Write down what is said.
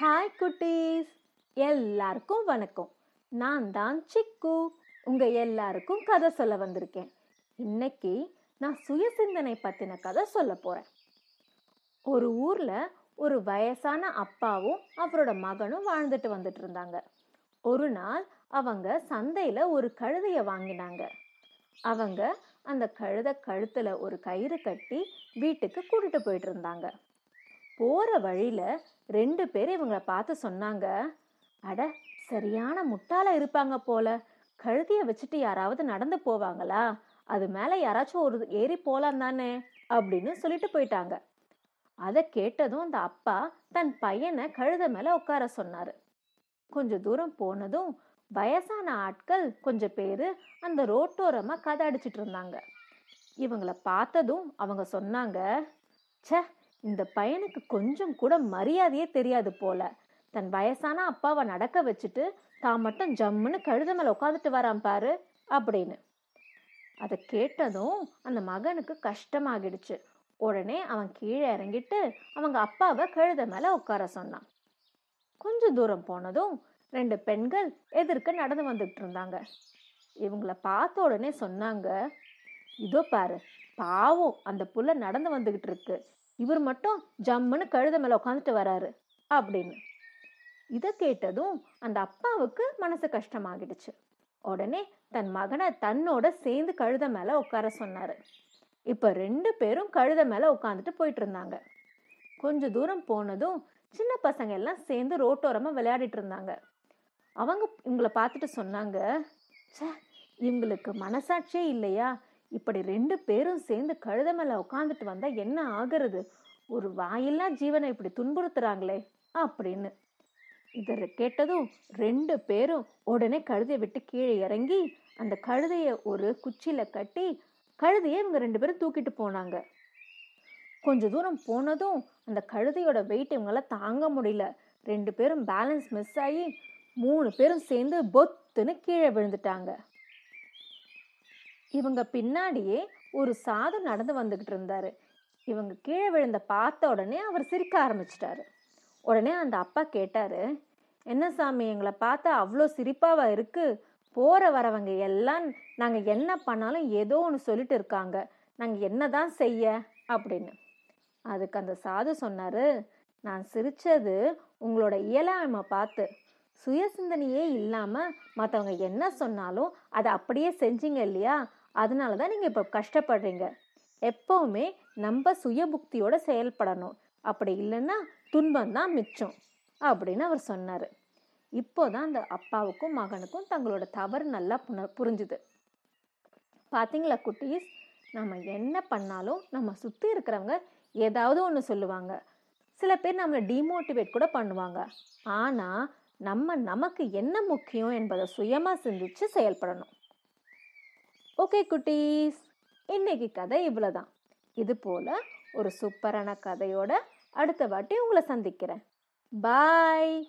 Hi குட்டீஸ். எல்லாருக்கும் வணக்கம். நான் தான் சிக்கு. உங்க எல்லாருக்கும் கதை சொல்ல வந்திருக்கேன். இன்னைக்கு நான் சுயசிந்தனை பத்தின கதை சொல்ல போறேன். ஒரு ஊர்ல ஒரு வயசான அப்பாவும் அவரோட மகனும் வாழ்ந்துட்டு வந்துட்டு இருந்தாங்க. ஒரு நாள் அவங்க சந்தையில ஒரு கழுதைய வாங்கினாங்க. அவங்க அந்த கழுதை கழுத்துல ஒரு கயிறு கட்டி வீட்டுக்கு கூட்டிட்டு போயிட்டு இருந்தாங்க. போற வழியில ரெண்டு பேர் இவங்களை பார்த்து சொன்னாங்க. அட சரியான முட்டாளாக இருப்பாங்க போல. கழுதியை வச்சுட்டு யாராவது நடந்து போவாங்களா? அது மேல யாராச்சும் ஒரு ஏறி போலாம் தானே? அப்படின்னு சொல்லிட்டு போயிட்டாங்க. அதை கேட்டதும் அந்த அப்பா தன் பையனை கழுத மேல உட்கார சொன்னாரு. கொஞ்ச தூரம் போனதும் வயசான ஆட்கள் கொஞ்சம் பேரு அந்த ரோட்டோரமா கதை அடிச்சிட்டு இருந்தாங்க. இவங்கள பார்த்ததும் அவங்க சொன்னாங்க சே இந்த பையனுக்கு கொஞ்சம் கூட மரியாதையே தெரியாது போல. தன் வயசான அப்பாவை நடக்க வச்சுட்டு தான் மட்டும் ஜம்முன்னு கழுத மேல உட்காந்துட்டு வரான் பாரு அப்படின்னு. அதை கேட்டதும் அந்த மகனுக்கு கஷ்டமாகிடுச்சு. உடனே அவன் கீழே இறங்கிட்டு அவங்க அப்பாவை கழுத மேல உட்கார சொன்னான். கொஞ்ச தூரம் போனதும் ரெண்டு பெண்கள் எதிர்க்க நடந்து வந்துட்டு இருந்தாங்க. இவங்கள பார்த்த உடனே சொன்னாங்க இதோ பாரு பாவம் அந்த புள்ள நடந்து வந்துகிட்டு இருக்கு இவர் மட்டும் ஜம்முன்னு கழுத மேல உட்காந்துட்டு வராரு அப்படின்னு. இதை கேட்டதும் அந்த அப்பாவுக்கு மனசு கஷ்டமாகிடுச்சு. உடனே தன் மகனை தன்னோட சேர்ந்து கழுத மேல உட்கார சொன்னாரு. இப்ப ரெண்டு பேரும் கழுத மேல உட்காந்துட்டு போயிட்டு இருந்தாங்க கொஞ்ச தூரம் போனதும் சின்ன பசங்க எல்லாம் சேர்ந்து ரோட்டோரமா விளையாடிட்டு இருந்தாங்க அவங்க இவங்களை பார்த்துட்டு சொன்னாங்க சே இவங்களுக்கு மனசாட்சியே இல்லையா? இப்படி ரெண்டு பேரும் சேர்ந்து கழுத மேல உட்காந்துட்டு வந்தா என்ன ஆகிறது? ஒரு வாயில்லா ஜீவனை இப்படி துன்புறுத்துறாங்களே அப்படின்னு. இதை கேட்டதும் ரெண்டு பேரும் உடனே கழுதையை விட்டு கீழே இறங்கி அந்த கழுதைய ஒரு குச்சியில கட்டி கழுதையை இவங்க ரெண்டு பேரும் தூக்கிட்டு போனாங்க. கொஞ்ச தூரம் போனதும் அந்த கழுதையோட வெயிட் இவங்களால தாங்க முடியல. ரெண்டு பேரும் பேலன்ஸ் மிஸ் ஆகி மூணு பேரும் சேர்ந்து பொத்துன்னு கீழே விழுந்துட்டாங்க. இவங்க பின்னாடியே ஒரு சாது நடந்து வந்துக்கிட்டு இருந்தாரு. இவங்க கீழே விழுந்த பார்த்த உடனே அவர் சிரிக்க ஆரம்பிச்சிட்டாரு. உடனே அந்த அப்பா கேட்டாரு என்ன சாமி எங்களை பார்த்தா அவ்வளோ சிரிப்பாவா இருக்கு? போற வரவங்க எல்லாம் நாங்க என்ன பண்ணாலும் ஏதோ ஒன்று சொல்லிட்டு இருக்காங்க. நாங்க என்னதான் செய்ய? அப்படின்னு. அதுக்கு அந்த சாது சொன்னாரு நான் சிரிச்சது உங்களோட இயலாமை பார்த்து. சுயசிந்தனையே இல்லாம மற்றவங்க என்ன சொன்னாலும் அதை அப்படியே செஞ்சீங்க இல்லையா? அதனால தான் நீங்கள் இப்போ கஷ்டப்படுறீங்க. எப்போவுமே நம்ம சுய புக்தியோட செயல்படணும். அப்படி இல்லைன்னா துன்பம் தான் மிச்சம் அப்படின்னு அவர் சொன்னார். இப்போ தான் அந்த அப்பாவுக்கும் மகனுக்கும் தங்களோட தவறு நல்லா புன புரிஞ்சுது. பார்த்தீங்களா குட்டீஸ்? நம்ம என்ன பண்ணாலும் நம்ம சுற்றி இருக்கிறவங்க ஏதாவது ஒன்று சொல்லுவாங்க. சில பேர் நம்மளை டிமோட்டிவேட் கூட பண்ணுவாங்க. ஆனால் நம்ம நமக்கு என்ன முக்கியம் என்பதை சுயமாக சிந்திச்சு செயல்படணும். ஓகே குட்டீஸ். இன்னைக்கு கதை இவ்வளோதான் இது போல ஒரு சூப்பரான கதையோட அடுத்த வாட்டி உங்களை சந்திக்கிறேன். பாய்